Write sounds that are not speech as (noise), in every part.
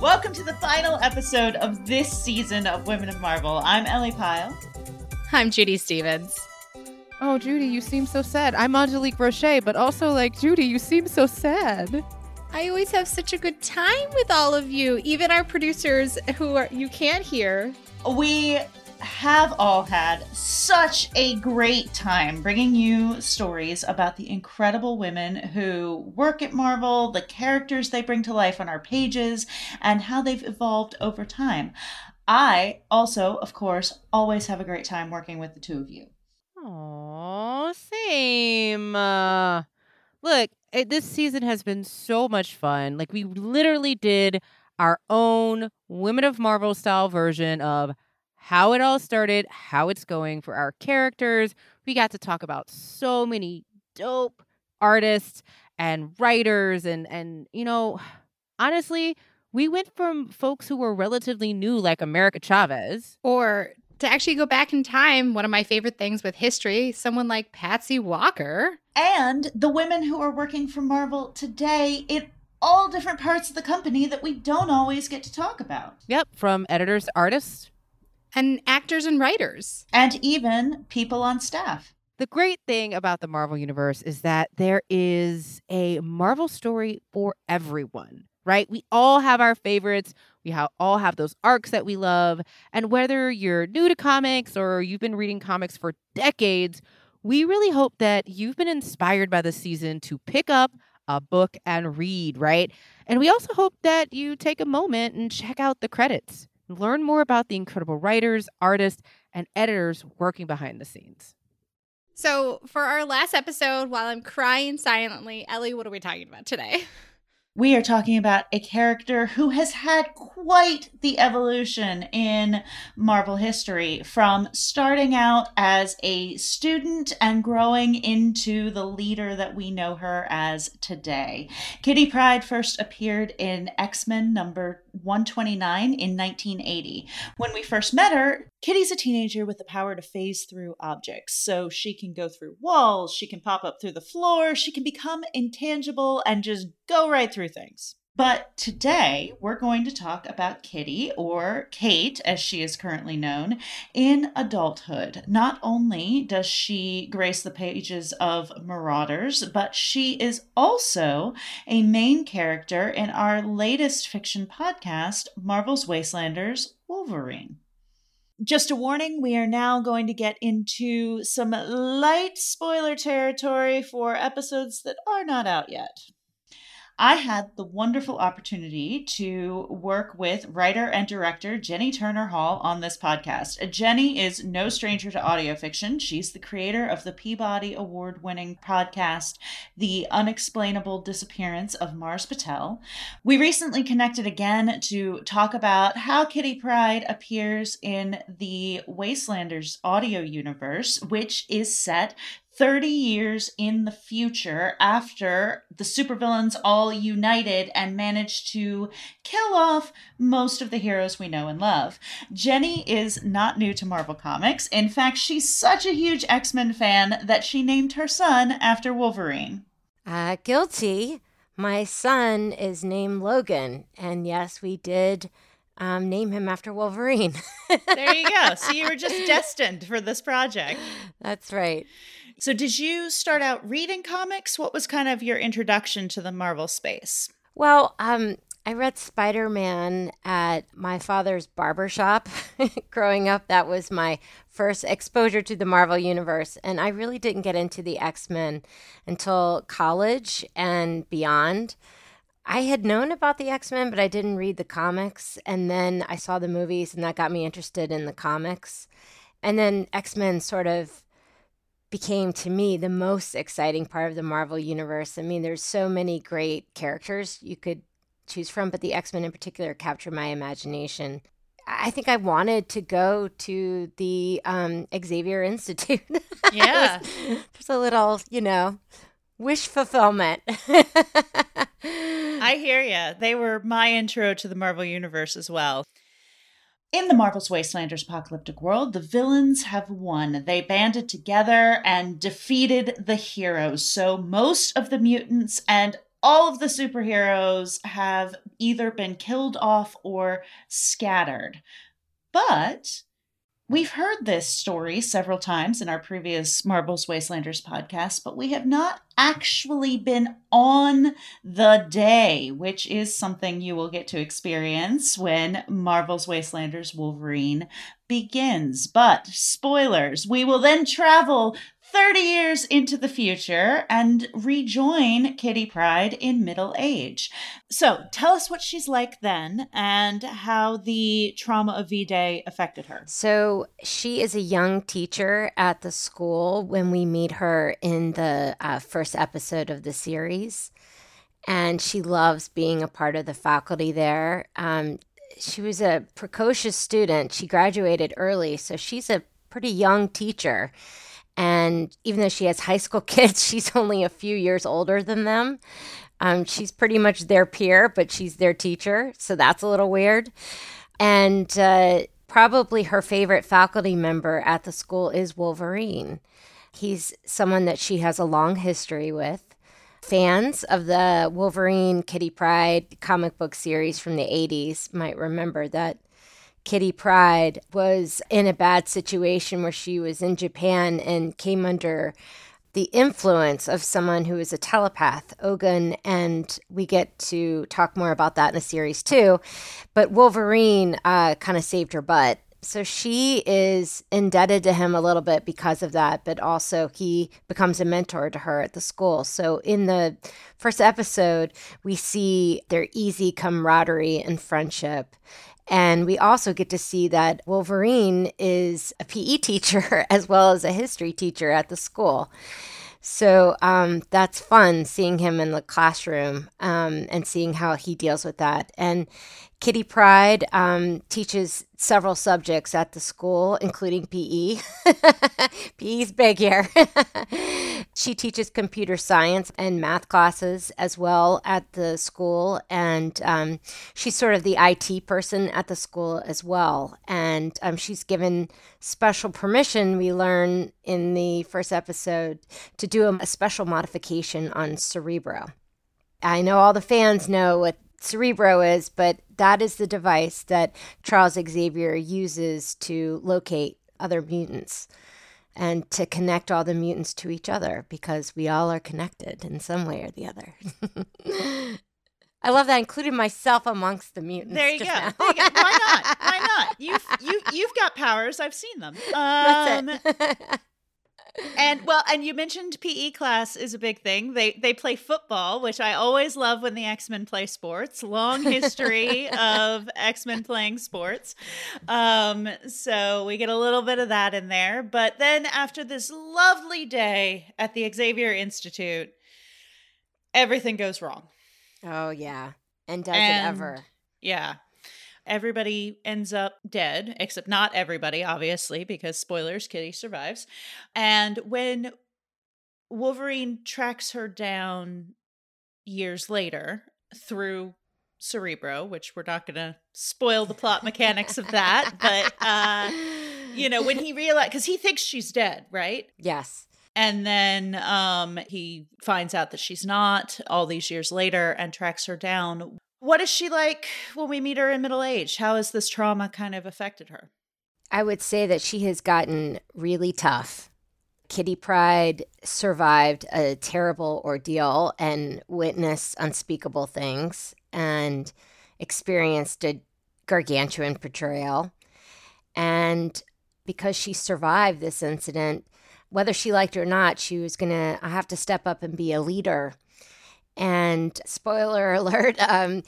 Welcome to the final episode of this season of Women of Marvel. I'm Ellie Pyle. I'm Judy Stevens. Oh, Judy, you seem so sad. I'm Angelique Roche, but also, like, Judy, you seem so sad. I always have such a good time with all of you, even our producers who are you can't hear. We have all had such a great time bringing you stories about the incredible women who work at Marvel, the characters they bring to life on our pages, and how they've evolved over time. I also, of course, always have a great time working with the two of you. Oh, same. Uh, look, it, this season has been so much fun. Like, we literally did our own Women of Marvel style version of how it all started, how it's going for our characters. We got to talk about so many dope artists and writers and and you know, honestly, we went from folks who were relatively new like America Chavez or to actually go back in time, one of my favorite things with history, someone like Patsy Walker. And the women who are working for Marvel today in all different parts of the company that we don't always get to talk about. Yep, from editors to artists, and actors and writers, and even people on staff. The great thing about the Marvel Universe is that there is a Marvel story for everyone, right? We all have our favorites. We ha- all have those arcs that we love. And whether you're new to comics or you've been reading comics for decades, we really hope that you've been inspired by the season to pick up a book and read, right? And we also hope that you take a moment and check out the credits. Learn more about the incredible writers, artists, and editors working behind the scenes. So, for our last episode, while I'm crying silently, Ellie, what are we talking about today? (laughs) we are talking about a character who has had quite the evolution in Marvel history from starting out as a student and growing into the leader that we know her as today. Kitty Pryde first appeared in X Men number 129 in 1980. When we first met her, Kitty's a teenager with the power to phase through objects. So she can go through walls, she can pop up through the floor, she can become intangible and just go right through things. But today we're going to talk about Kitty, or Kate as she is currently known, in adulthood. Not only does she grace the pages of Marauders, but she is also a main character in our latest fiction podcast, Marvel's Wastelanders Wolverine. Just a warning, we are now going to get into some light spoiler territory for episodes that are not out yet. I had the wonderful opportunity to work with writer and director Jenny Turner Hall on this podcast. Jenny is no stranger to audio fiction. She's the creator of the Peabody Award winning podcast, The Unexplainable Disappearance of Mars Patel. We recently connected again to talk about how Kitty Pryde appears in the Wastelanders audio universe, which is set 30 years in the future after the supervillains all united and managed to kill off most of the heroes we know and love. Jenny is not new to Marvel Comics. In fact, she's such a huge X Men fan that she named her son after Wolverine. Uh, guilty. My son is named Logan. And yes, we did um, name him after Wolverine. (laughs) there you go. So you were just destined for this project. That's right. So, did you start out reading comics? What was kind of your introduction to the Marvel space? Well, um, I read Spider Man at my father's barber shop. (laughs) Growing up, that was my first exposure to the Marvel Universe. And I really didn't get into the X Men until college and beyond. I had known about the X Men, but I didn't read the comics. And then I saw the movies, and that got me interested in the comics. And then X Men sort of became to me the most exciting part of the Marvel universe. I mean, there's so many great characters you could choose from, but the X Men in particular captured my imagination. I think I wanted to go to the um, Xavier (laughs) Institute. (laughs) Yeah. there's a little, you know, wish fulfillment. (laughs) I hear you. They were my intro to the Marvel Universe as well. In the Marvel's Wastelanders apocalyptic world, the villains have won. They banded together and defeated the heroes. So most of the mutants and all of the superheroes have either been killed off or scattered. But We've heard this story several times in our previous Marvel's Wastelanders podcast, but we have not actually been on the day, which is something you will get to experience when Marvel's Wastelanders Wolverine begins. But spoilers, we will then travel 30 years into the future and rejoin Kitty Pryde in middle age. So tell us what she's like then and how the trauma of V Day affected her. So she is a young teacher at the school when we meet her in the uh, first episode of the series. And she loves being a part of the faculty there. Um, she was a precocious student. She graduated early, so she's a pretty young teacher. And even though she has high school (laughs) kids, she's only a few years older than them. Um, she's pretty much their peer, but she's their teacher. So that's a little weird. And uh, probably her favorite faculty member at the school is Wolverine. He's someone that she has a long history with. Fans of the Wolverine Kitty Pryde comic book series from the 80s might remember that Kitty Pryde was in a bad situation where she was in Japan and came under the influence of someone who is a telepath, Ogun, and we get to talk more about that in the series too. But Wolverine uh, kind of saved her butt. So she is indebted to him a little bit because of that, but also he becomes a mentor to her at the school. So in the first episode, we see their easy camaraderie and friendship. And we also get to see that Wolverine is a PE teacher (laughs) as well as a history teacher at the school. So um, that's fun seeing him in the classroom um, and seeing how he deals with that. And Kitty Pryde um, teaches several subjects at the school, including PE. (laughs) PE's big here. (laughs) she teaches computer science and math classes as well at the school. And um, she's sort of the IT person at the school as well. And um, she's given special permission, we learn in the first episode, to do a, a special modification on Cerebro. I know all the fans know what Cerebro is, but that is the device that Charles Xavier uses to locate other mutants and to connect all the mutants to each other because we all are connected in some way or the other. (laughs) I love that I included myself amongst the mutants. There you, go. there you go. Why not? Why not? (laughs) You've you you've got powers. I've seen them. Um, That's it (laughs) and well, and you mentioned PE class is a big thing. They they play football, which I always love when the X Men play sports. Long history (laughs) of X Men playing sports, um, so we get a little bit of that in there. But then after this lovely day at the Xavier Institute, everything goes wrong. Oh yeah, and does and, it ever? Yeah, everybody ends up dead, except not everybody, obviously, because spoilers, Kitty survives. And when Wolverine tracks her down years later through Cerebro, which we're not going to spoil the plot mechanics of that, but uh (laughs) you know, when he realizes, cuz he thinks she's dead, right? Yes. And then um he finds out that she's not all these years later and tracks her down. What is she like when we meet her in middle age? How has this trauma kind of affected her? I would say that she has gotten really tough. Kitty Pryde survived a terrible ordeal and witnessed unspeakable things and experienced a gargantuan betrayal. And because she survived this incident, whether she liked it or not, she was going to have to step up and be a leader and spoiler (laughs) alert, um,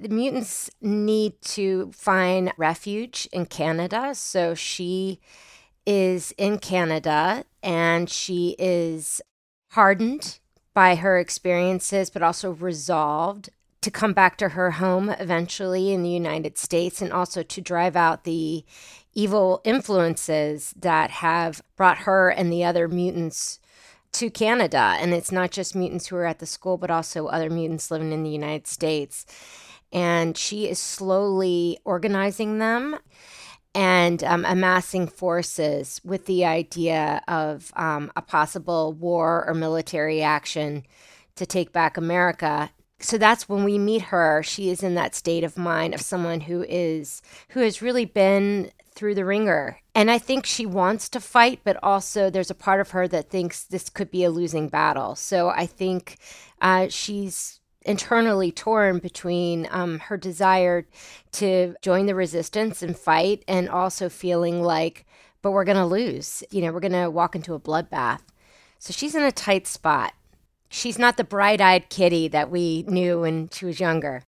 the mutants need to find refuge in Canada. So she is in Canada and she is hardened by her experiences, but also resolved to come back to her home eventually in the United States and also to drive out the evil influences that have brought her and the other mutants to Canada. And it's not just mutants who are at the school, but also other mutants living in the United States. And she is slowly organizing them and um, amassing forces with the idea of um, a possible war or military action to take back America. So that's when we meet her. She is in that state of mind of someone who is who has really been through the wringer. And I think she wants to fight, but also there's a part of her that thinks this could be a losing battle. So I think uh, she's internally torn between um, her desire to join the resistance and fight, and also feeling like, but we're going to lose. You know, we're going to walk into a bloodbath. So she's in a tight spot. She's not the bright eyed kitty that we knew when she was younger.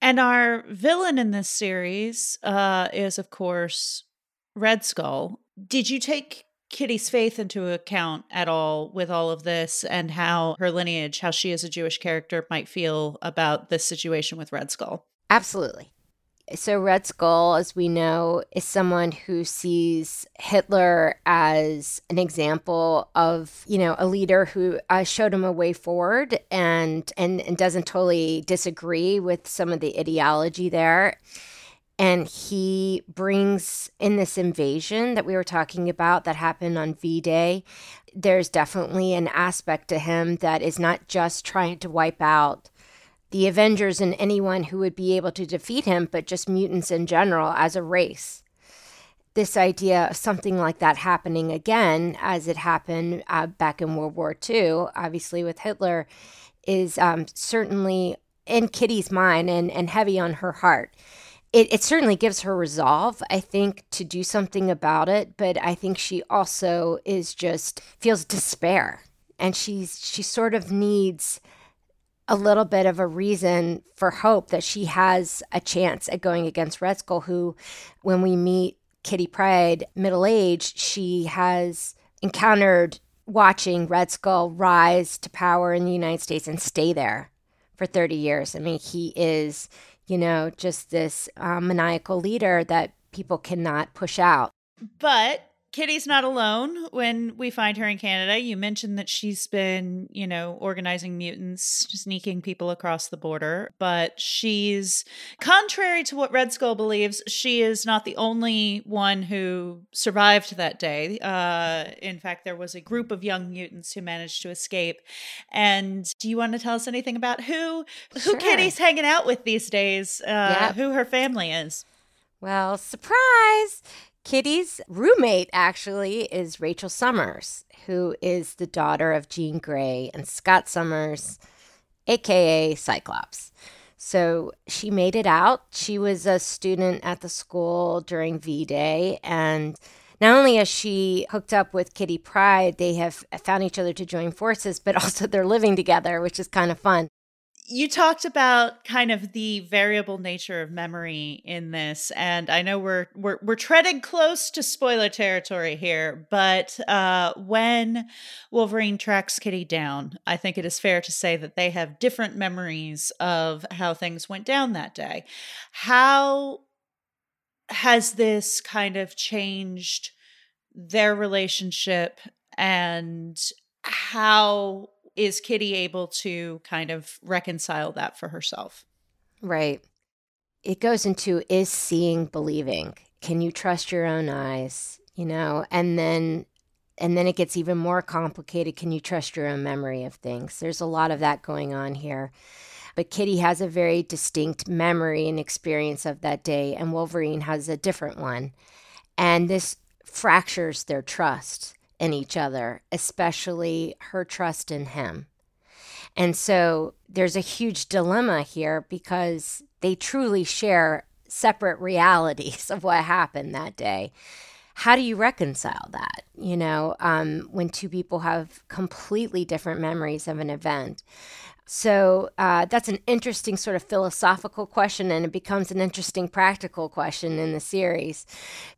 And our villain in this series uh, is, of course, Red Skull. Did you take Kitty's faith into account at all with all of this and how her lineage, how she as a Jewish character might feel about this situation with Red Skull? Absolutely. So, Red Skull, as we know, is someone who sees Hitler as an example of, you know, a leader who uh, showed him a way forward and, and, and doesn't totally disagree with some of the ideology there. And he brings in this invasion that we were talking about that happened on V Day. There's definitely an aspect to him that is not just trying to wipe out the Avengers and anyone who would be able to defeat him, but just mutants in general as a race. This idea of something like that happening again, as it happened uh, back in World War II, obviously with Hitler, is um, certainly in Kitty's mind and, and heavy on her heart. It, it certainly gives her resolve, I think, to do something about it, but I think she also is just feels despair. And she's she sort of needs a little bit of a reason for hope that she has a chance at going against Red Skull, who, when we meet Kitty Pryde, middle aged, she has encountered watching Red Skull rise to power in the United States and stay there for 30 years. I mean, he is, you know, just this uh, maniacal leader that people cannot push out. But Kitty's not alone when we find her in Canada. You mentioned that she's been, you know, organizing mutants, sneaking people across the border, but she's, contrary to what Red Skull believes, she is not the only one who survived that day. Uh, in fact, there was a group of young mutants who managed to escape. And do you want to tell us anything about who who Sure. Kitty's hanging out with these days? Uh, Yep. Who her family is? Well, surprise! Kitty's roommate actually is Rachel Summers, who is the daughter of Jean Grey and Scott Summers, aka Cyclops. So she made it out. She was a student at the school during V Day. And not only has she hooked up with Kitty Pryde, they have found each other to join forces, but (laughs) also they're living together, which is kind of fun. You talked about kind of the variable nature of memory in this and i know we're we're, we're treading close to spoiler territory here but uh, when wolverine tracks kitty down i think it is fair to say that they have different memories of how things went down that day. How has this kind of changed their relationship and how is Kitty able to kind of reconcile that for herself? Right. It goes into is seeing believing. Can you trust your own eyes? You know, and then and then it gets even more complicated. Can you trust your own memory of things? There's a lot of that going on here. But Kitty has a very distinct memory and experience of that day, and Wolverine has a different one. And this fractures their trust in each other, especially her trust in him. And so there's a huge dilemma here because they truly share separate realities (laughs) of what happened that day. How do you reconcile that? You know, um, when two people have completely different memories of an event. So uh, that's an interesting sort of philosophical question, and it becomes an interesting practical question in the series.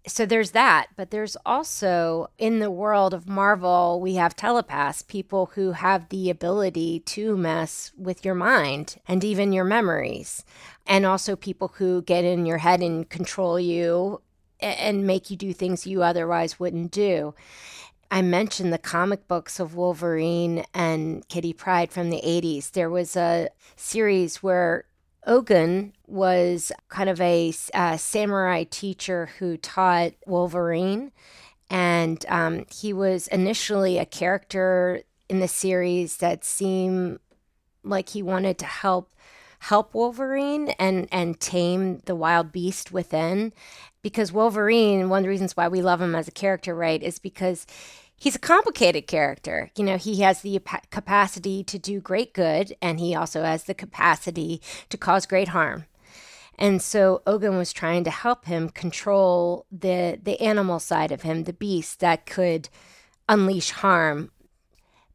So there's that, but there's also in the world of Marvel, we have telepaths, people who have the ability to mess with your mind and even your memories, and also people who get in your head and control you and make you do things you otherwise wouldn't do. I mentioned the comic books of Wolverine and Kitty Pryde from the 80s. There was a series where Ogun was kind of a samurai teacher who taught Wolverine. And um, he was initially a character in the series that seemed like he wanted to help help Wolverine and and tame the wild beast within because Wolverine one of the reasons why we love him as a character right is because he's a complicated character. You know, he has the capacity to do great good and he also has the capacity to cause great harm. And so Ogun was trying to help him control the the animal side of him, the beast that could unleash harm.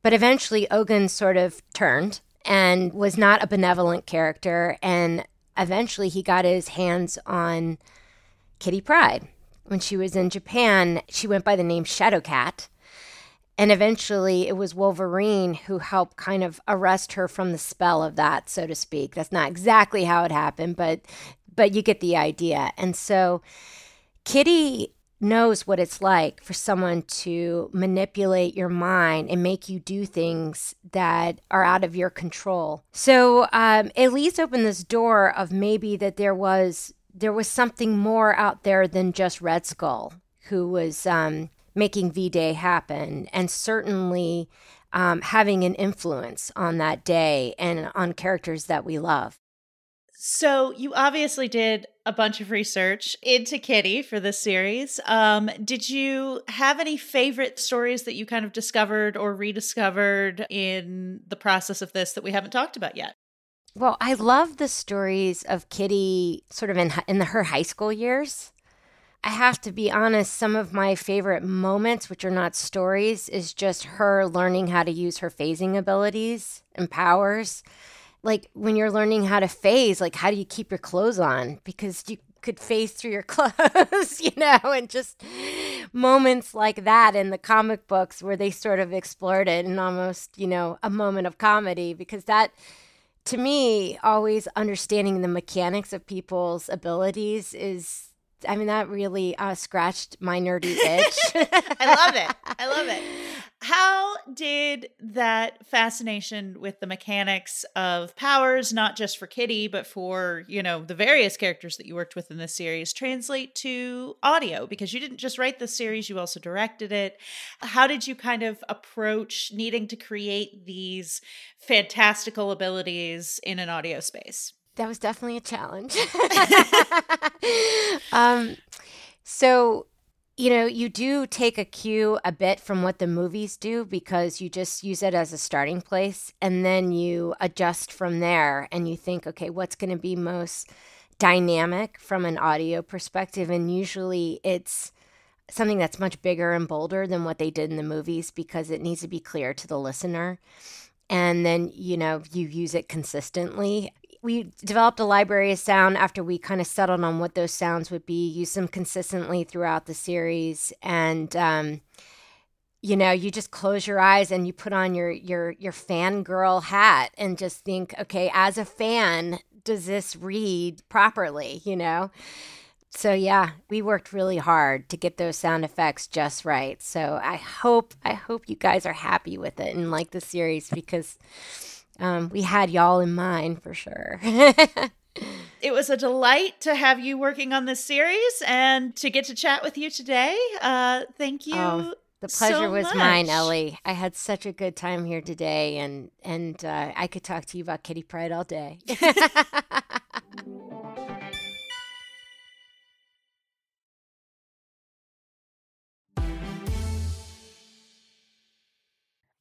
But eventually Ogun sort of turned and was not a benevolent character and eventually he got his hands on Kitty Pryde. When she was in Japan, she went by the name Shadowcat and eventually it was Wolverine who helped kind of arrest her from the spell of that, so to speak. That's not exactly how it happened, but but you get the idea. And so Kitty knows what it's like for someone to manipulate your mind and make you do things that are out of your control. So um, at least open this door of maybe that there was there was something more out there than just Red Skull, who was um, making V Day happen, and certainly um, having an influence on that day and on characters that we love. So you obviously did a bunch of research into Kitty for this series. Um, did you have any favorite stories that you kind of discovered or rediscovered in the process of this that we haven't talked about yet? Well, I love the stories of Kitty sort of in in the, her high school years. I have to be honest, some of my favorite moments, which are not stories, is just her learning how to use her phasing abilities and powers. Like when you're learning how to phase, like how do you keep your clothes on? Because you could phase through your (laughs) clothes, you know, and just moments like that in the comic books where they sort of explored it in almost, you know, a moment of comedy because that to me always understanding the mechanics of people's abilities is I mean, that really uh, scratched my nerdy (laughs) itch. I love it. I love it. How did that fascination with the mechanics of powers, not just for Kitty, but for, you know, the various characters that you worked with in this series, translate to audio? Because you didn't just write the series, you also directed it. How did you kind of approach needing to create these fantastical abilities in an audio space? That was definitely a challenge. (laughs) um, so, you know, you do take a cue a bit from what the movies do because you just use it as a starting place and then you adjust from there and you think, okay, what's going to be most dynamic from an audio perspective? And usually it's something that's much bigger and bolder than what they did in the movies because it needs to be clear to the listener and then you know you use it consistently we developed a library of sound after we kind of settled on what those sounds would be, use them consistently throughout the series. And, um, you know, you just close your eyes and you put on your your your fangirl hat and just think, okay, as a fan, does this read properly? You know. So yeah, we worked really hard to get those sound effects just right. So I hope I hope you guys are happy with it and like the series because um, we had y'all in mind for sure. (laughs) it was a delight to have you working on this series and to get to chat with you today. Uh, thank you. Oh, the pleasure so was much. mine, Ellie. I had such a good time here today, and and uh, I could talk to you about Kitty Pryde all day. (laughs) (laughs)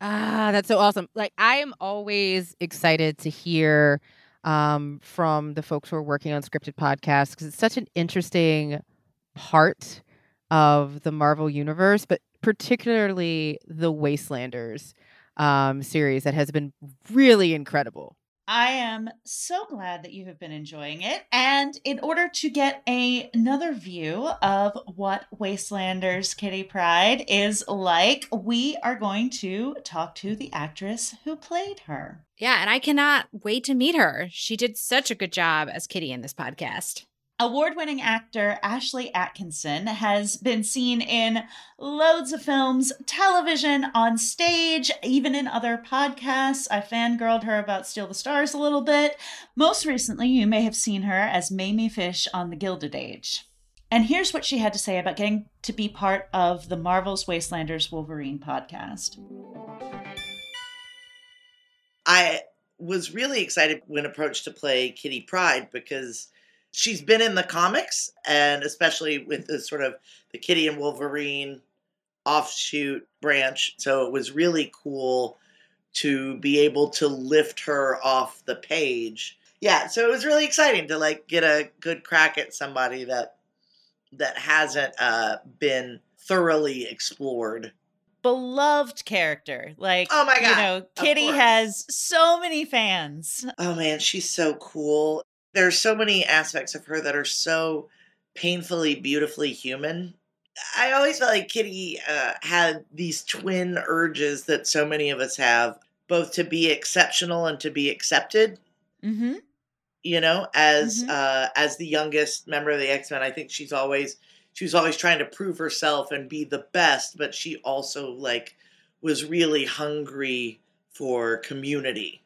Ah, that's so awesome. Like I am always excited to hear um, from the folks who are working on scripted podcasts because it's such an interesting part of the Marvel universe, but particularly the Wastelanders um, series that has been really incredible. I am so glad that you have been enjoying it. And in order to get a, another view of what Wastelanders Kitty Pryde is like, we are going to talk to the actress who played her. Yeah, and I cannot wait to meet her. She did such a good job as Kitty in this podcast. Award winning actor Ashley Atkinson has been seen in loads of films, television, on stage, even in other podcasts. I fangirled her about Steal the Stars a little bit. Most recently, you may have seen her as Mamie Fish on The Gilded Age. And here's what she had to say about getting to be part of the Marvel's Wastelanders Wolverine podcast. I was really excited when approached to play Kitty Pryde because she's been in the comics and especially with the sort of the Kitty and Wolverine offshoot branch. So it was really cool to be able to lift her off the page. Yeah, so it was really exciting to like get a good crack at somebody that that hasn't uh, been thoroughly explored. Beloved character. Like, Oh my you God, know, Kitty has so many fans. Oh man, she's so cool. There's so many aspects of her that are so painfully, beautifully human. I always felt like Kitty uh, had these twin urges that so many of us have, both to be exceptional and to be accepted. Mm-hmm. You know, as Mhm. uh, as the youngest member of the X Men, I think she's always she was always trying to prove herself and be the best, but she also like was really hungry for community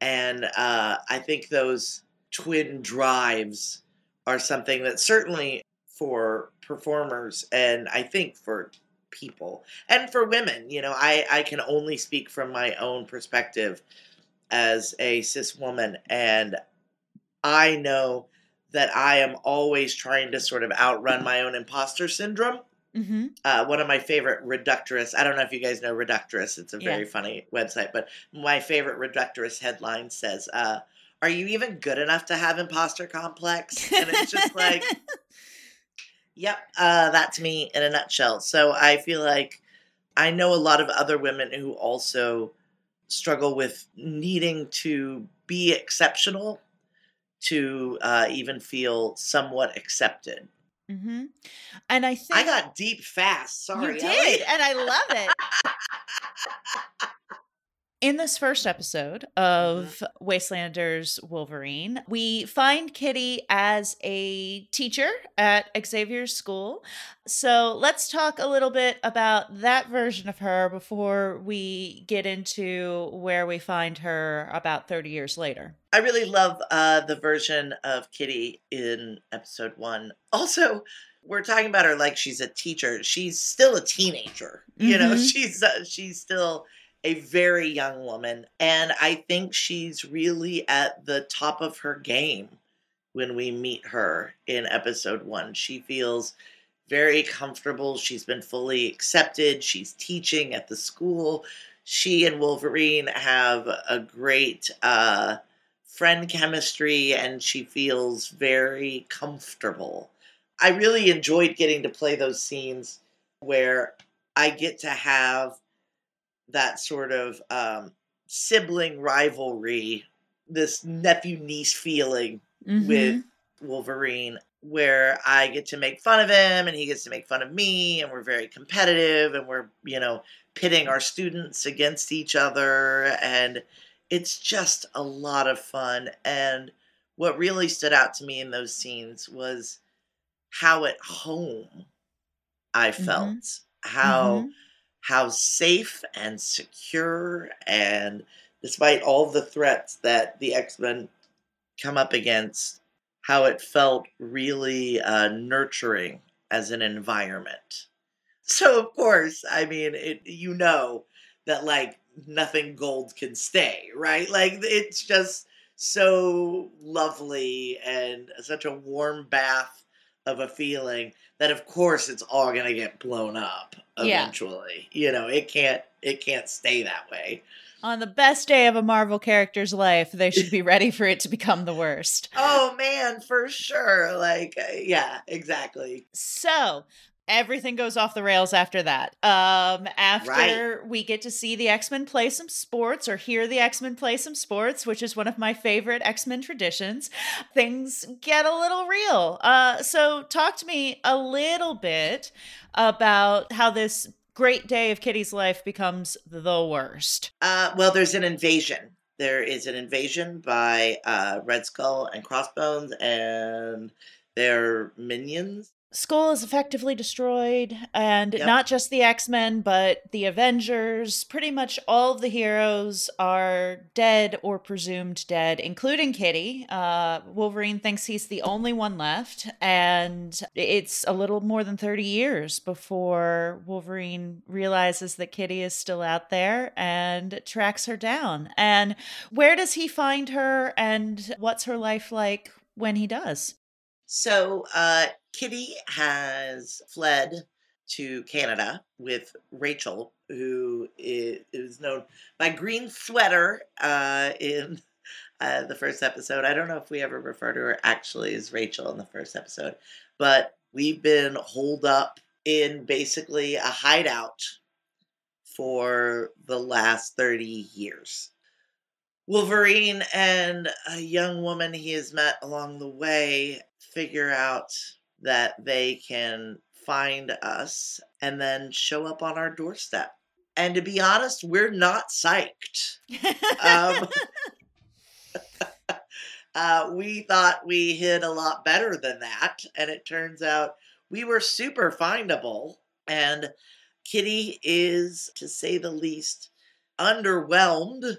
and uh, I think those twin drives are something that certainly for performers and I think for people and for women, you know, I, I can only speak from my own perspective as a cis woman and I know that I am always trying to sort of outrun my own imposter syndrome Mm-hmm. uh, one of my favorite reductress. I don't know if you guys know reductress. It's a Yeah. very funny website, but my favorite reductress headline says, uh, "Are you even good enough to have imposter complex?" And it's just like, (laughs) "Yep, uh, that's me in a nutshell." So I feel like I know a lot of other women who also struggle with needing to be exceptional to uh, even feel somewhat accepted. Mm-hmm. And I think I got deep fast. Sorry, you did, and I love it. In this first episode of Wastelanders Wolverine, we find Kitty as a teacher at Xavier's school. So let's talk a little bit about that version of her before we get into where we find her about 30 years later. I really love uh, the version of Kitty in episode one. Also, we're talking about her like she's a teacher. She's still a teenager. You know, Mhm. (laughs) she's uh, she's still a very young woman, and I think she's really at the top of her game when we meet her in episode one. She feels very comfortable. She's been fully accepted. She's teaching at the school. She and Wolverine have a great uh, friend chemistry, and she feels very comfortable. I really enjoyed getting to play those scenes where I get to have that sort of um, sibling rivalry, this nephew niece feeling Mm-hmm. with Wolverine, where I get to make fun of him and he gets to make fun of me, and we're very competitive and we're, you know, pitting our students against each other. And it's just a lot of fun. And what really stood out to me in those scenes was how at home I felt, how Mhm. How safe and secure and despite all the threats that the X-Men come up against, how it felt really uh, nurturing as an environment. So of course, I mean, it, you know that like nothing gold can stay, right? Like it's just so lovely and such a warm bath of a feeling that of course it's all going to get blown up Yeah. eventually. You know, it can't it can't stay that way. On the best day of a Marvel character's life, they should be ready for it to become the worst. (laughs) Oh man, for sure. Like uh, yeah, exactly. So everything goes off the rails after that. Um, after we get to see the X Men play some sports or hear the X Men play some sports, which is one of my favorite X Men traditions, things get a little real. Uh, so talk to me a little bit about how this great day of Kitty's life becomes the worst. Uh, well, there's an invasion. There is an invasion by uh, Red Skull and Crossbones and their minions. Skull is effectively destroyed, and Yep. not just the X Men, but the Avengers. Pretty much all of the heroes are dead or presumed dead, including Kitty. Uh, Wolverine thinks he's the only one left, and it's a little more than 30 years before Wolverine realizes that Kitty is still out there and tracks her down. And where does he find her, and what's her life like when he does? So, uh, Kitty has fled to Canada with Rachel, who is known by Green Sweater uh, in (laughs) uh, the first episode. I don't know if we ever refer to her actually as Rachel in the first episode, but we've been holed up in basically a hideout for the last 30 years. Wolverine and a young woman he has met along the way figure out that they can find us and then show up on our doorstep. And to be honest, we're not psyched. Um, (laughs) uh, we thought we hid a lot better than that, and it turns out we were super findable. And Kitty is, to say the least, underwhelmed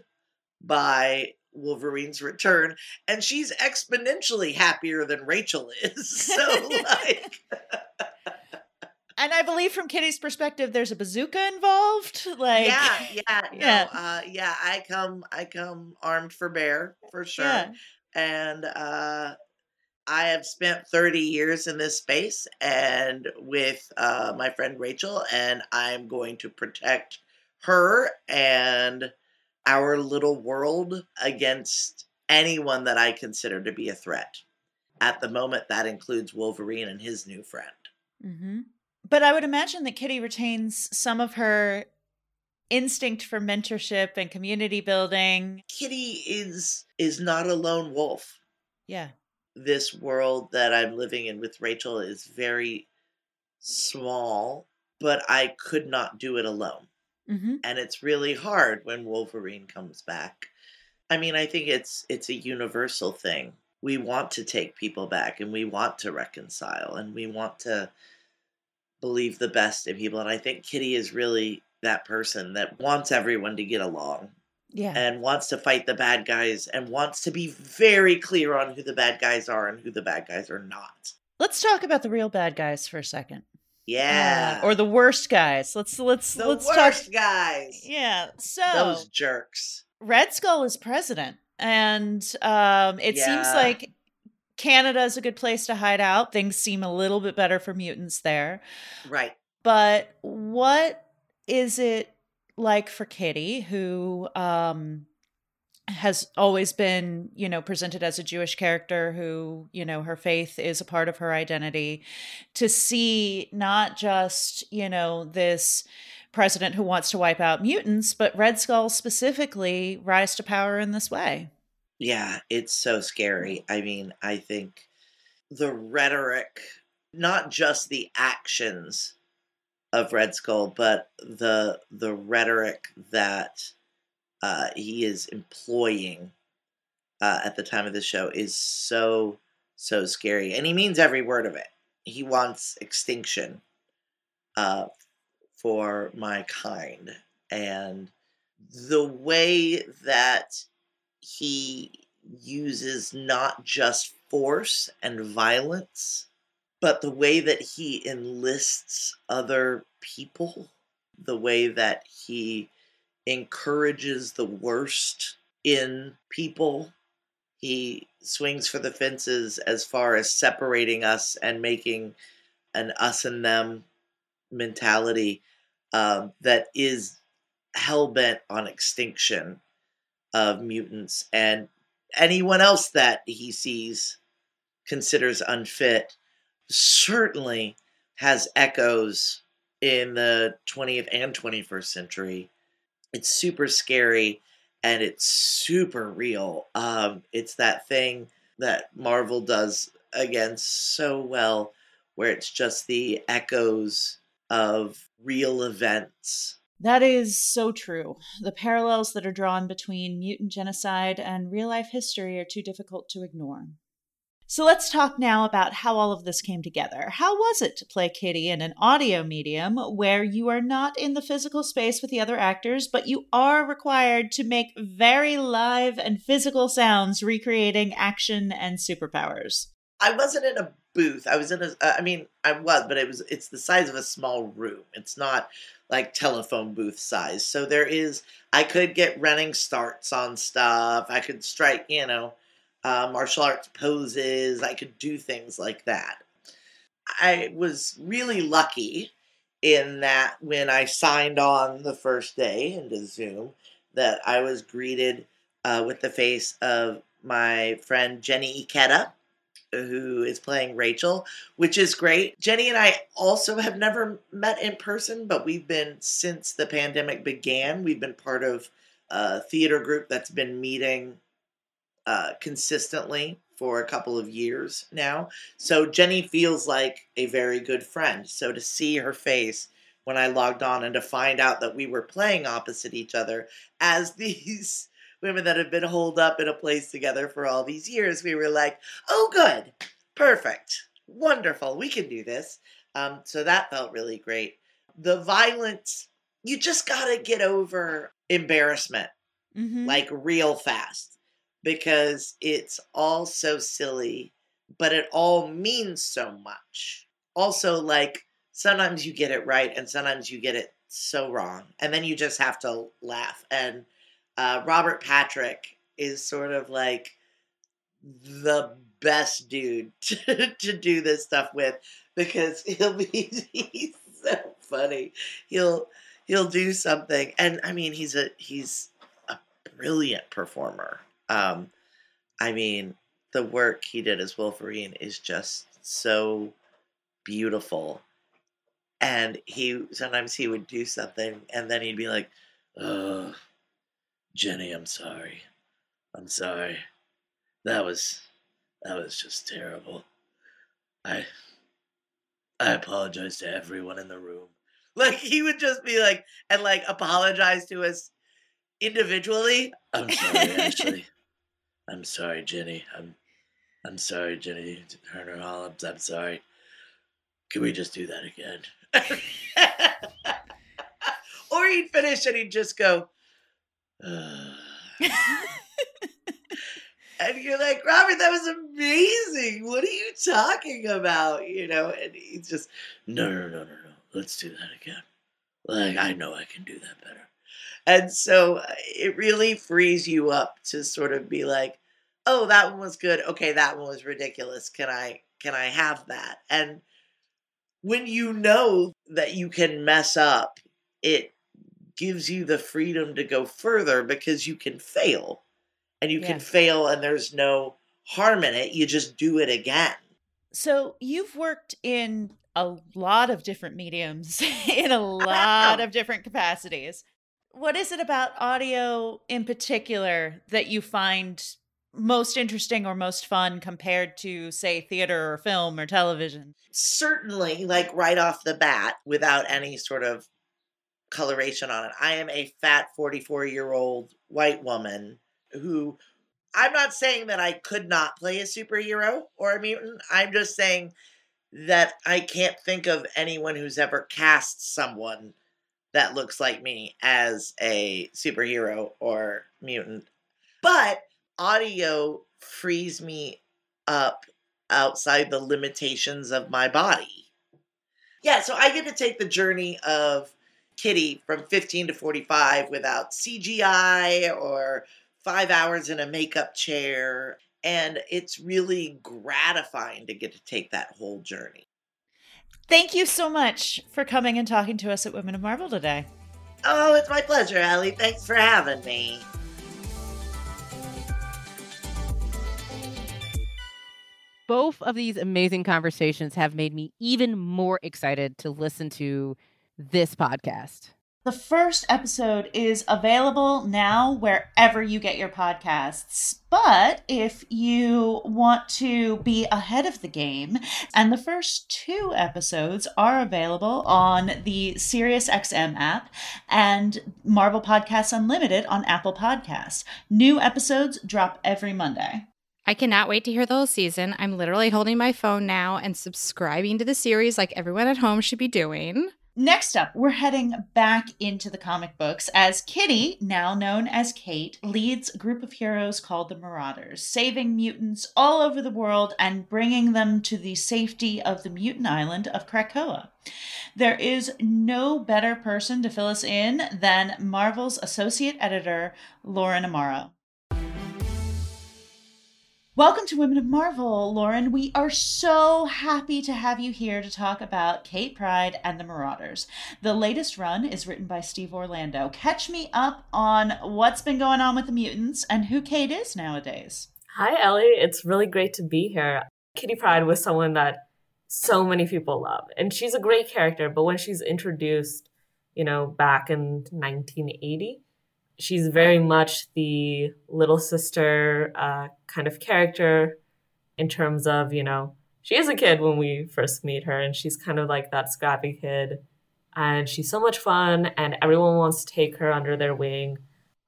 by Wolverine's return, and she's exponentially happier than Rachel is. (laughs) So, like, (laughs) And I believe from Kitty's perspective, there's a bazooka involved. Like, yeah, yeah, (laughs) no, Yeah. uh, yeah. I come, I come armed for bear for sure. Yeah. and uh, I have spent 30 years in this space and with uh, my friend Rachel, and I'm going to protect her and our little world against anyone that I consider to be a threat. At the moment, that includes Wolverine and his new friend. hmm But I would imagine that Kitty retains some of her instinct for mentorship and community building. Kitty is is not a lone wolf. Yeah. this world that I'm living in with Rachel is very small, but I could not do it alone. Hmm And it's really hard when Wolverine comes back. I mean, I think it's it's a universal thing. We want to take people back and we want to reconcile and we want to believe the best in people and I think Kitty is really that person that wants everyone to get along Yeah. and wants to fight the bad guys and wants to be very clear on who the bad guys are and who the bad guys are not. Let's talk about the real bad guys for a second. Yeah. Uh, or the worst guys. Let's let's the let's worst talk. guys. Yeah. So Those jerks. Red Skull is president, and um, it seems like Canada is a good place to hide out. Things seem a little bit better for mutants there. Right. But what is it like for Kitty, who um, has always been, you know, presented as a Jewish character who, you know, her faith is a part of her identity, to see not just, you know, this president who wants to wipe out mutants, but Red Skull specifically rise to power in this way. Yeah, it's so scary. I mean, I think the rhetoric, not just the actions of Red Skull, but the the rhetoric that uh, he is employing uh, at the time of the show is so so scary, and he means every word of it. He wants extinction uh, for my kind, and the way that he uses not just force and violence, but the way that he enlists other people, the way that he encourages the worst in people. He swings for the fences as far as separating us and making an us and them mentality um, that is hell bent on extinction of mutants and anyone else that he sees considers unfit certainly has echoes in the 20th and 21st century it's super scary and it's super real um it's that thing that marvel does again so well where it's just the echoes of real events That is so true. The parallels that are drawn between mutant genocide and real life history are too difficult to ignore. So let's talk now about how all of this came together. How was it to play Kitty in an audio medium where you are not in the physical space with the other actors, but you are required to make very live and physical sounds recreating action and superpowers? I wasn't in a booth. I was in a. I mean, I was, but it was. It's the size of a small room. It's not like telephone booth size. So there is. I could get running starts on stuff. I could strike. You know uh, martial arts poses. I could do things like that. I was really lucky in that when I signed on the first day into Zoom, that I was greeted uh, with the face of my friend Jenny Ikeda, who is playing Rachel, which is great. Jenny and I also have never met in person, but we've been since the pandemic began. We've been part of a theater group that's been meeting uh, consistently for a couple of years now. So Jenny feels like a very good friend. So to see her face when I logged on and to find out that we were playing opposite each other as (laughs) these women that have been holed up in a place together for all these years, we were like, oh, good, perfect, wonderful, we can do this. Um, so that felt really great. The violence, you just got to get over embarrassment mm-hmm. like real fast because it's all so silly, but it all means so much. Also, like sometimes you get it right and sometimes you get it so wrong, and then you just have to laugh. And uh, Robert Patrick is sort of like the best dude (laughs) to, to do this stuff with because (laughs) he'll be he's so funny. He'll he'll do something, and I mean he's a he's a brilliant performer. Um, I mean, the work he did as Wolverine is just so beautiful. And he sometimes he would do something and then he'd be like, "Oh, Jenny, I'm sorry. I'm sorry. That was that was just terrible. I I apologize to everyone in the room." (laughs) Like he would just be like and like apologize to us individually. I'm sorry, (laughs) actually. I'm sorry, Jenny. I'm I'm sorry, Jenny Turner Hollins. I'm sorry. Can we just do that again? (laughs) or he'd finish and he'd just go, and you're like, Robert, that was amazing. What are you talking about? You know, and he's just, no, no, no, no, no. Let's do that again. Like, I know I can do that better. And so uh, it really frees you up to sort of be like, oh, that one was good. Okay, that one was ridiculous. Can I can I have that? And when you know that you can mess up, it gives you the freedom to go further because you can fail. And you can fail and there's no harm in it. You just do it again. So you've worked in a lot of different mediums (laughs) in a lot of different capacities what is it about audio in particular that you find most interesting or most fun compared to say theater or film or television? Certainly like right off the bat without any sort of coloration on it i am a fat 44 year old white woman who i'm not saying that i could not play a superhero or a mutant. I'm just saying that i can't think of anyone who's ever cast someone that looks like me as a superhero or mutant. But audio frees me up outside the limitations of my body. Yeah, so I get to take the journey of Kitty from 15 to 45 without CGI or five hours in a makeup chair. And it's really gratifying to get to take that whole journey. Thank you so much for coming and talking to us at Women of Marvel today. Oh, it's my pleasure, Allie. Thanks for having me. Both of these amazing conversations have made me even more excited to listen to this podcast. The first episode is available now wherever you get your podcasts. But if you want to be ahead of the game, and the first two episodes are available on the SiriusXM app and Marvel Podcasts Unlimited on Apple Podcasts. New episodes drop every Monday. I cannot wait to hear the whole season. I'm literally holding my phone now and subscribing to the series like everyone at home should be doing. Next up, we're heading back into the comic books as Kitty, now known as Kate, leads a group of heroes called the Marauders, saving mutants all over the world and bringing them to the safety of the mutant island of Krakoa. There is no better person to fill us in than Marvel's associate editor, Lauren Amaro. Welcome to Women of Marvel, Lauren. We are so happy to have you here to talk about Kate Pryde and the Marauders. The latest run is written by Steve Orlando. Catch me up on what's been going on with the mutants and who Kate is nowadays. Hi, Ellie. It's really great to be here. Kitty Pryde was someone that so many people love, and she's a great character. But when she's introduced, you know, back in 1980, she's very much the little sister uh, kind of character in terms of you know she is a kid when we first meet her and she's kind of like that scrappy kid and she's so much fun and everyone wants to take her under their wing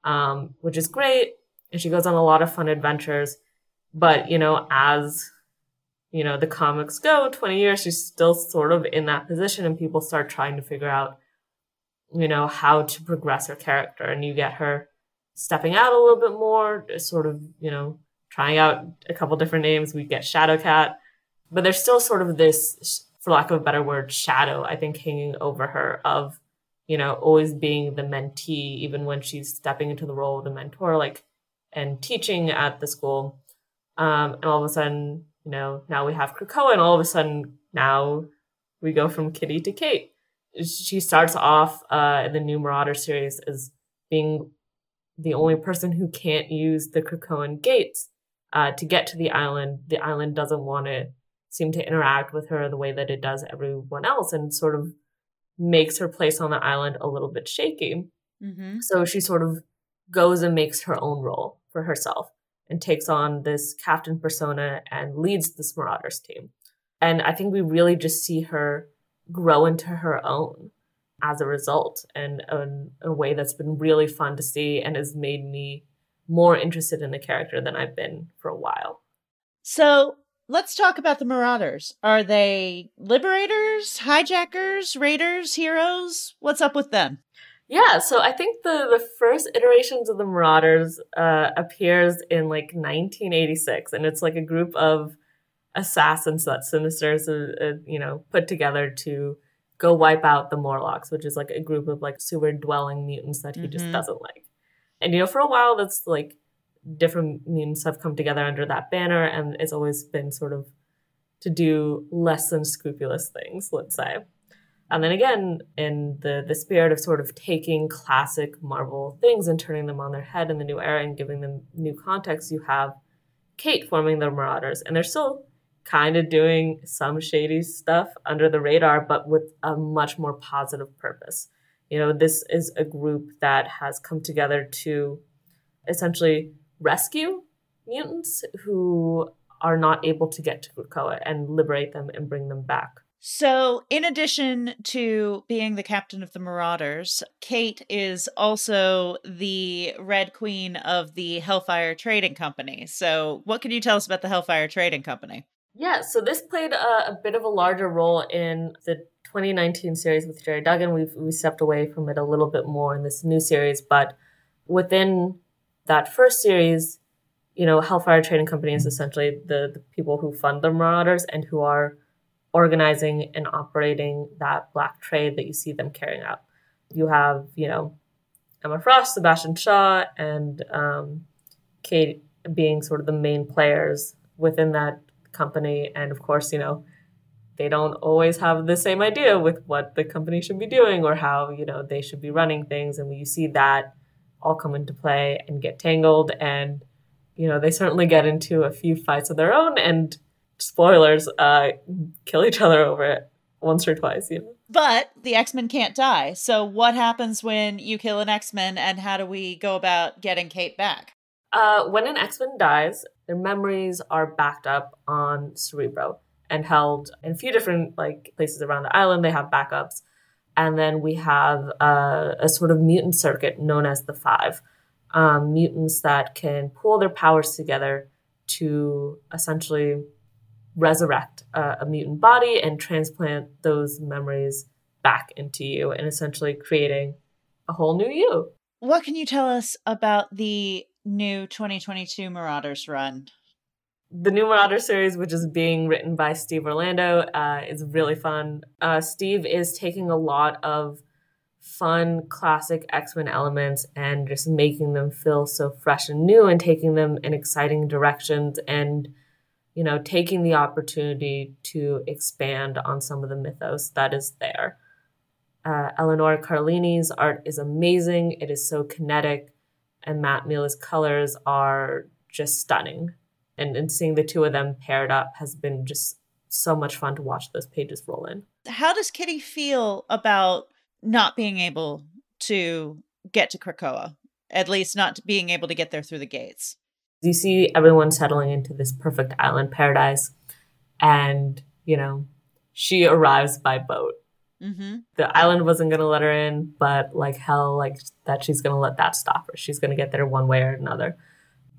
um, which is great and she goes on a lot of fun adventures but you know as you know the comics go 20 years she's still sort of in that position and people start trying to figure out you know, how to progress her character. And you get her stepping out a little bit more, sort of, you know, trying out a couple different names. We get Shadowcat, but there's still sort of this, for lack of a better word, shadow, I think, hanging over her of, you know, always being the mentee, even when she's stepping into the role of the mentor, like, and teaching at the school. Um, and all of a sudden, you know, now we have Krakoa, and all of a sudden now we go from Kitty to Kate she starts off uh, in the new Marauder series as being the only person who can't use the Krakoan gates uh, to get to the island. The island doesn't want to seem to interact with her the way that it does everyone else, and sort of makes her place on the island a little bit shaky. Mm-hmm. So she sort of goes and makes her own role for herself and takes on this captain persona and leads this Marauders team. And I think we really just see her grow into her own as a result and in a way that's been really fun to see and has made me more interested in the character than I've been for a while. So let's talk about the Marauders. Are they liberators, hijackers, raiders, heroes? What's up with them? Yeah, so I think the, the first iterations of the Marauders uh, appears in like 1986, and it's like a group of assassins that Sinister's, uh, uh, you know, put together to go wipe out the Morlocks, which is like a group of like sewer dwelling mutants that he mm-hmm. just doesn't like. And you know, for a while, that's like different mutants have come together under that banner, and it's always been sort of to do less than scrupulous things, let's say. And then again, in the the spirit of sort of taking classic Marvel things and turning them on their head in the new era and giving them new context, you have Kate forming the Marauders, and they're still kind of doing some shady stuff under the radar, but with a much more positive purpose. You know, this is a group that has come together to essentially rescue mutants who are not able to get to Krakoa and liberate them and bring them back. So, in addition to being the captain of the Marauders, Kate is also the Red Queen of the Hellfire Trading Company. So, what can you tell us about the Hellfire Trading Company? Yeah, so this played a, a, bit of a larger role in the 2019 series with Gerry Duggan. We've we stepped away from it a little bit more in this new series, but within that first series, you know, Hellfire Trading Company is essentially the, the people who fund the Marauders and who are organizing and operating that black trade that you see them carrying out. You have, you know, Emma Frost, Sebastian Shaw, and um, Kate being sort of the main players within that company. And of course, you know, they don't always have the same idea with what the company should be doing or how, you know, they should be running things. And you see that all come into play and get tangled. And, you know, they certainly get into a few fights of their own and spoilers, uh, kill each other over it once or twice, you know. But the X Men can't die. So, what happens when you kill an X Men, and how do we go about getting Kate back? Uh, when an X Men dies, their memories are backed up on Cerebro and held in a few different like places around the island. They have backups, and then we have uh, a sort of mutant circuit known as the Five, um, mutants that can pool their powers together to essentially resurrect a, a mutant body and transplant those memories back into you and essentially creating a whole new you. What can you tell us about the new 2022 Marauders run? The new Marauder series, which is being written by Steve Orlando, uh, is really fun. Uh, Steve is taking a lot of fun, classic X Men elements and just making them feel so fresh and new and taking them in exciting directions and, you know, taking the opportunity to expand on some of the mythos that is there. Uh, Eleonora Carlini's art is amazing. It is so kinetic, and Matt Milla's colors are just stunning. And, and seeing the two of them paired up has been just so much fun to watch those pages roll in. How does Kitty feel about not being able to get to Krakoa? At least not being able to get there through the gates. You see everyone settling into this perfect island paradise, and you know, she arrives by boat Mm-hmm. The island wasn't going to let her in, but like hell, like that she's going to let that stop her. She's going to get there one way or another.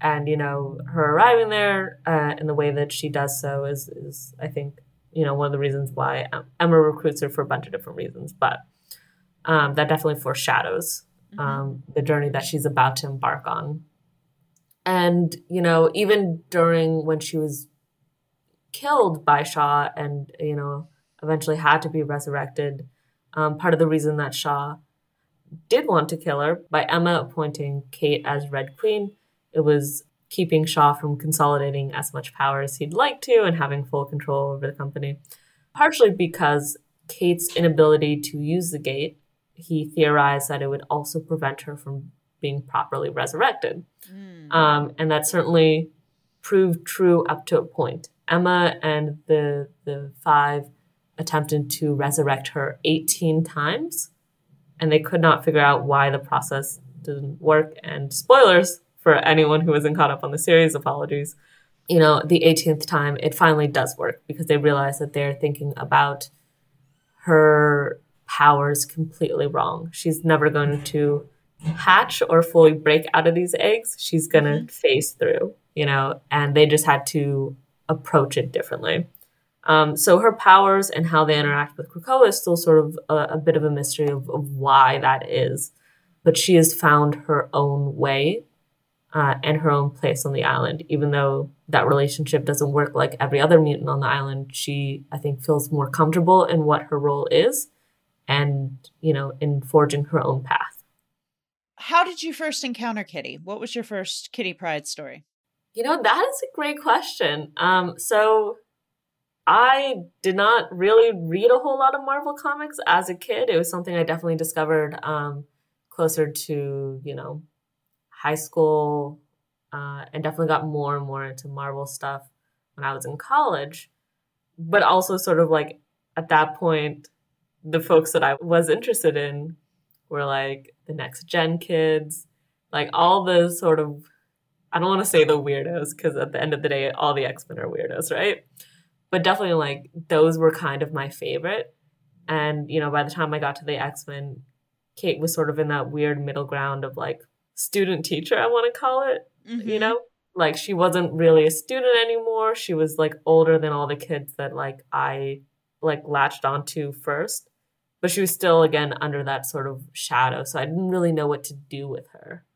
And, you know, her arriving there uh, in the way that she does so is, is, I think, you know, one of the reasons why Emma recruits her for a bunch of different reasons. But um, that definitely foreshadows mm-hmm. um, the journey that she's about to embark on. And, you know, even during when she was killed by Shaw and, you know, eventually had to be resurrected. Um, part of the reason that Shaw did want to kill her by Emma appointing Kate as Red Queen, it was keeping Shaw from consolidating as much power as he'd like to and having full control over the company. Partially because Kate's inability to use the gate, he theorized that it would also prevent her from being properly resurrected. Mm. Um, and that certainly proved true up to a point. Emma and the the five attempted to resurrect her 18 times, and they could not figure out why the process didn't work. And spoilers for anyone who isn't caught up on the series, apologies. You know, the 18th time, it finally does work because they realize that they're thinking about her powers completely wrong. She's never going to hatch or fully break out of these eggs. She's going to mm-hmm. phase through, you know, and they just had to approach it differently. Um, so her powers and how they interact with Krakoa is still sort of a, a bit of a mystery of, of, why that is. But she has found her own way uh, and her own place on the island, even though that relationship doesn't work like every other mutant on the island. She, I think, feels more comfortable in what her role is and, you know, in forging her own path. How did you first encounter Kitty? What was your first Kitty Pryde story? You know, that is a great question. Um, so I did not really read a whole lot of Marvel comics as a kid. It was something I definitely discovered um, closer to, you know, high school uh, and definitely got more and more into Marvel stuff when I was in college. But also, sort of like at that point, the folks that I was interested in were like the next gen kids, like all the sort of, I don't want to say the weirdos because at the end of the day, all the X Men are weirdos, right? But definitely like those were kind of my favorite. And you know, by the time I got to the X Men, Kate was sort of in that weird middle ground of like student teacher, I want to call it. Mm-hmm. You know, like she wasn't really a student anymore. She was like older than all the kids that like I like latched onto first. But she was still again under that sort of shadow, so I didn't really know what to do with her.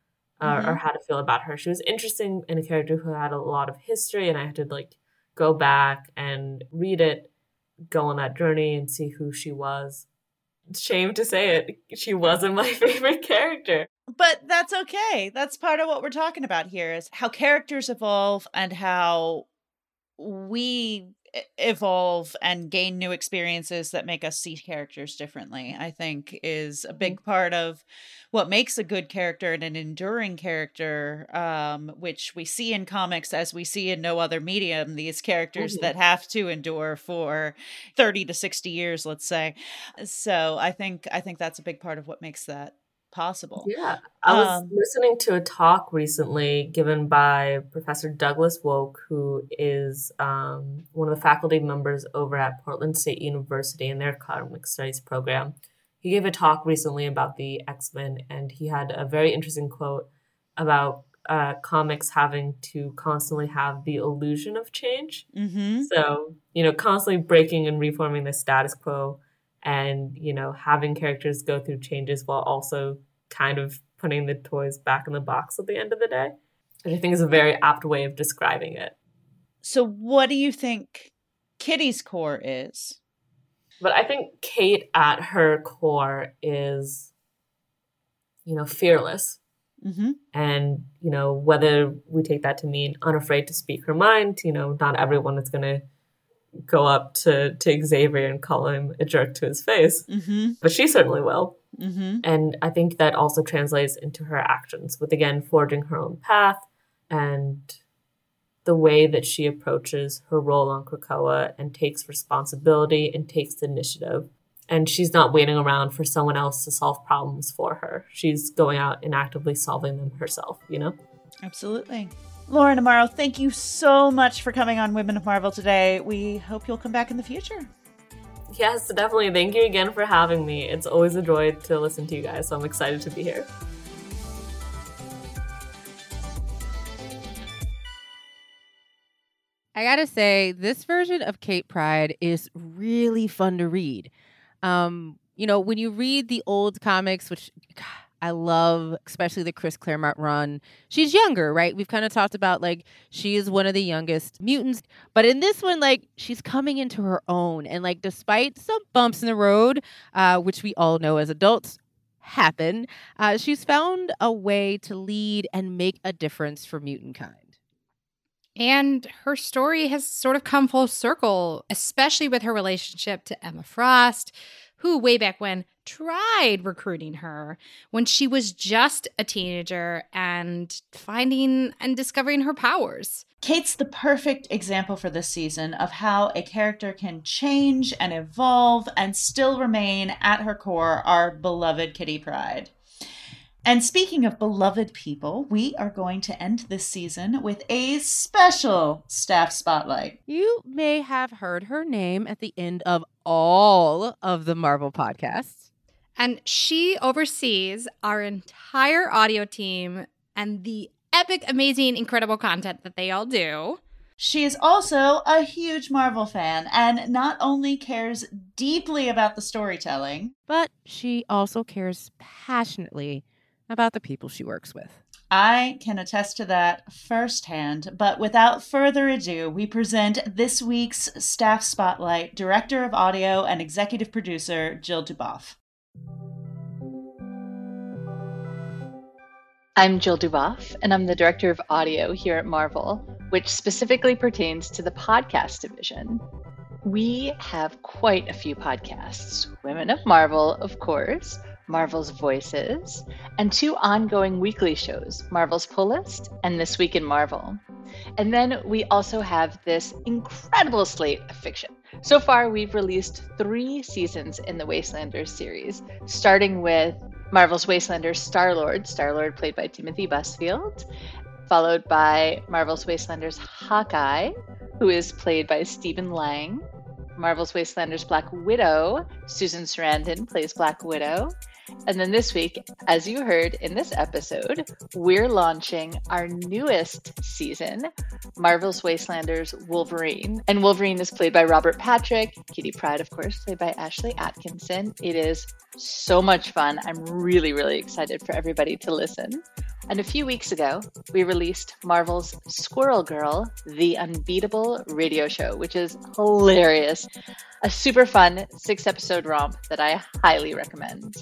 Uh, mm-hmm. or how to feel about her. She was interesting in a character who had a lot of history, and I had to like go back and read it, go on that journey and see who she was. Shame to say it, she wasn't my (laughs) favorite character. But that's okay. That's part of what we're talking about here is how characters evolve and how we evolve and gain new experiences that make us see characters differently i think is a mm-hmm. big part of what makes a good character and an enduring character um, which we see in comics as we see in no other medium these characters mm-hmm. that have to endure for 30 to 60 years let's say so i think i think that's a big part of what makes that possible. Yeah. I was um, listening to a talk recently given by Professor Douglas Wolk, who is um, one of the faculty members over at Portland State University in their comic studies program. He gave a talk recently about the X Men, and he had a very interesting quote about uh, comics having to constantly have the illusion of change. Mm-hmm. So, you know, constantly breaking and reforming the status quo and, you know, having characters go through changes while also kind of putting the toys back in the box at the end of the day. Which I think is a very apt way of describing it. So, what do you think Kitty's core is? But I think Kate at her core is, you know, fearless. Mm-hmm. And, you know, whether we take that to mean unafraid to speak her mind, you know, not everyone is going to go up to, to Xavier and call him a jerk to his face, Mm-hmm. but she certainly will. Mm-hmm. And I think that also translates into her actions with, again, forging her own path and the way that she approaches her role on Krakoa and takes responsibility and takes the initiative. And she's not waiting around for someone else to solve problems for her. She's going out and actively solving them herself, you know? Absolutely. Lauren Amaro, thank you so much for coming on Women of Marvel today. We hope you'll come back in the future. Yes, definitely. Thank you again for having me. It's always a joy to listen to you guys, so I'm excited to be here. I gotta say, this version of Kate Pryde is really fun to read. Um, you know, when you read the old comics, which God, I love, especially the Chris Claremont run, she's younger, right? We've kind of talked about like she is one of the youngest mutants, but in this one, like she's coming into her own, and like despite some bumps in the road, uh, which we all know as adults happen, uh, she's found a way to lead and make a difference for mutant kind. And her story has sort of come full circle, especially with her relationship to Emma Frost, who way back when tried recruiting her when she was just a teenager and finding and discovering her powers. Kate's the perfect example for this season of how a character can change and evolve and still remain at her core our beloved Kitty Pryde. And speaking of beloved people, we are going to end this season with a special staff spotlight. You may have heard her name at the end of all of the Marvel podcasts. And she oversees our entire audio team and the epic, amazing, incredible content that they all do. She is also a huge Marvel fan and not only cares deeply about the storytelling, But she also cares passionately about the people she works with. I can attest to that firsthand, but without further ado, we present this week's Staff Spotlight Director of Audio and Executive Producer, Jill Duboff. I'm Jill Duboff, and I'm the Director of Audio here at Marvel, which specifically pertains to the podcast division. We have quite a few podcasts Women of Marvel, of course, Marvel's Voices, and two ongoing weekly shows Marvel's Pull List and This Week in Marvel. And then we also have this incredible slate of fiction. So far, we've released three seasons in the Wastelanders series, starting with Marvel's Wastelanders Star Lord, Star Lord played by Timothy Busfield, followed by Marvel's Wastelanders Hawkeye, who is played by Stephen Lang. Marvel's Wastelanders Black Widow, Susan Sarandon plays Black Widow. And then this week, as you heard in this episode, we're launching our newest season, Marvel's Wastelanders Wolverine. And Wolverine is played by Robert Patrick, Kitty Pryde, of course, played by Ashley Atkinson. It is so much fun. I'm really, really excited for everybody to listen. And a few weeks ago, we released Marvel's Squirrel Girl, the unbeatable radio show, which is hilarious. A super fun six episode romp that I highly recommend.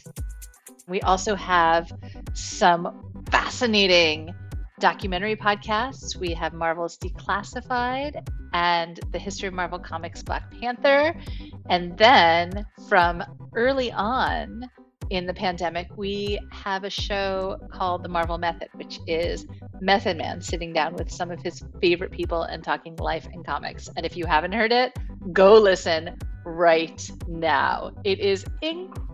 We also have some fascinating documentary podcasts. We have Marvel's Declassified and the History of Marvel Comics Black Panther. And then from early on, in the pandemic, we have a show called The Marvel Method, which is Method Man sitting down with some of his favorite people and talking life and comics. And if you haven't heard it, go listen right now. It is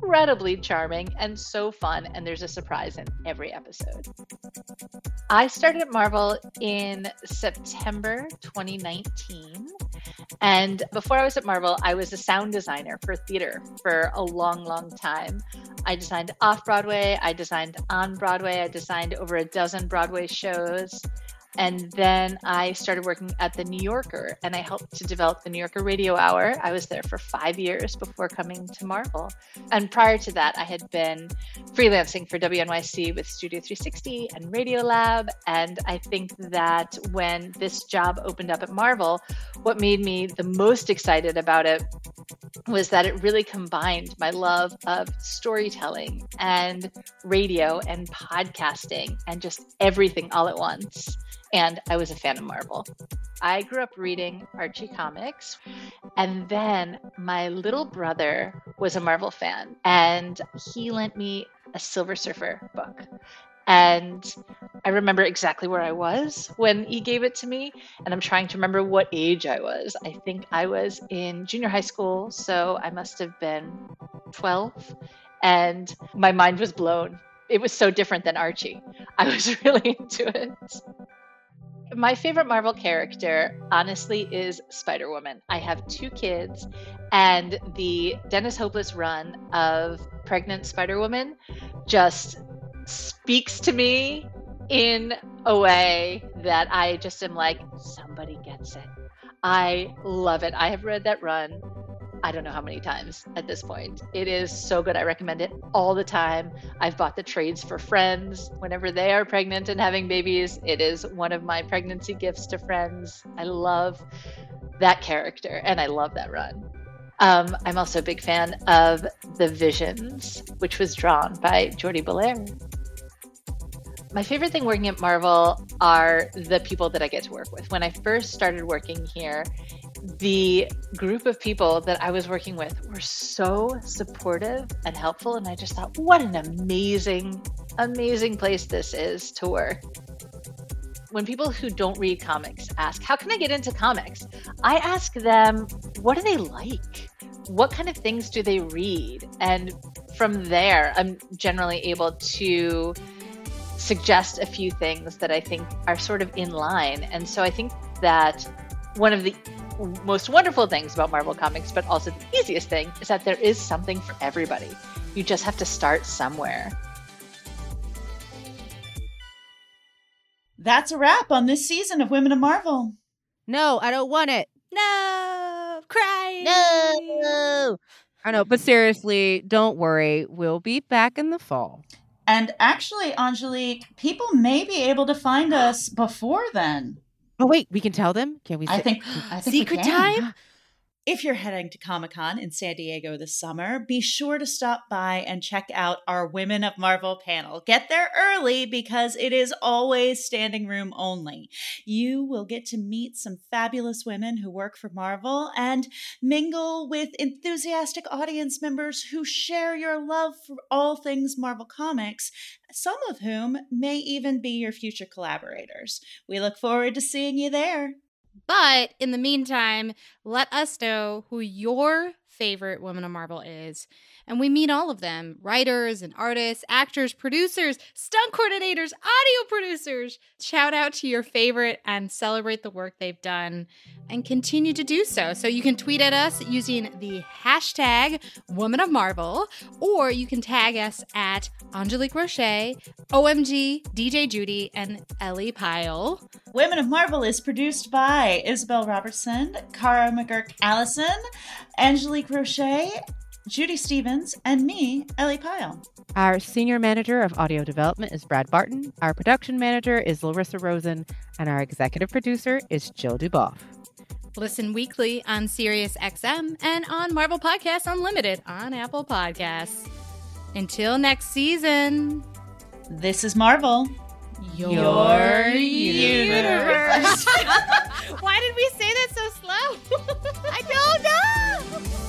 incredibly charming and so fun, and there's a surprise in every episode. I started at Marvel in September 2019. And before I was at Marvel, I was a sound designer for theater for a long, long time. I designed off Broadway, I designed on Broadway, I designed over a dozen Broadway shows. And then I started working at The New Yorker and I helped to develop the New Yorker Radio Hour. I was there for five years before coming to Marvel. And prior to that, I had been freelancing for WNYC with Studio 360 and Radiolab. And I think that when this job opened up at Marvel, what made me the most excited about it was that it really combined my love of storytelling and radio and podcasting and just everything all at once and I was a fan of Marvel. I grew up reading Archie comics, and then my little brother was a Marvel fan, and he lent me a Silver Surfer book. And I remember exactly where I was when he gave it to me. And I'm trying to remember what age I was. I think I was in junior high school. So I must have been 12. And my mind was blown. It was so different than Archie. I was (laughs) really into it my favorite Marvel character, honestly, is Spider Woman. I have two kids, and the Dennis Hopeless run of Pregnant Spider Woman just speaks to me in a way that I just am like, somebody gets it. I love it. I have read that run I don't know how many times at this point. It is so good. I recommend it all the time. I've bought the trades for friends whenever they are pregnant and having babies. It is one of my pregnancy gifts to friends. I love that character and I love that run. Um, I'm also a big fan of The Visions, which was drawn by Jordie Bellaire. My favorite thing working at Marvel are the people that I get to work with. When I first started working here, the group of people that I was working with were so supportive and helpful. And I just thought, what an amazing, amazing place this is to work. When people who don't read comics ask, How can I get into comics? I ask them, What do they like? What kind of things do they read? And from there, I'm generally able to suggest a few things that I think are sort of in line. And so I think that one of the most wonderful things about Marvel Comics, but also the easiest thing, is that there is something for everybody. You just have to start somewhere. That's a wrap on this season of Women of Marvel. No, I don't want it. No, cry. No. I know, but seriously, don't worry. We'll be back in the fall. And actually, Angelique, people may be able to find us before then. Oh wait, we can tell them. Can we? I think. Mm, I think we Secret can. time? (gasps) (gasps) (gasps) (laughs) If you're heading to Comic Con in San Diego this summer, be sure to stop by and check out our Women of Marvel panel. Get there early because it is always standing room only. You will get to meet some fabulous women who work for Marvel and mingle with enthusiastic audience members who share your love for all things Marvel Comics, some of whom may even be your future collaborators. We look forward to seeing you there. But in the meantime, let us know who your favorite woman of Marvel is. And we meet all of them writers and artists, actors, producers, stunt coordinators, audio producers. Shout out to your favorite and celebrate the work they've done and continue to do so. So you can tweet at us using the hashtag Woman of Marvel, or you can tag us at Angelique Roche, OMG, DJ Judy, and Ellie Pyle. Women of Marvel is produced by Isabel Robertson, Cara McGurk Allison, Angelique Roche, Judy Stevens, and me, Ellie Pyle. Our senior manager of audio development is Brad Barton. Our production manager is Larissa Rosen, and our executive producer is Jill Duboff. Listen weekly on SiriusXM and on Marvel Podcast Unlimited on Apple Podcasts. Until next season, this is Marvel. Your, Your universe. universe. (laughs) Why did we say that so slow? (laughs) I don't know.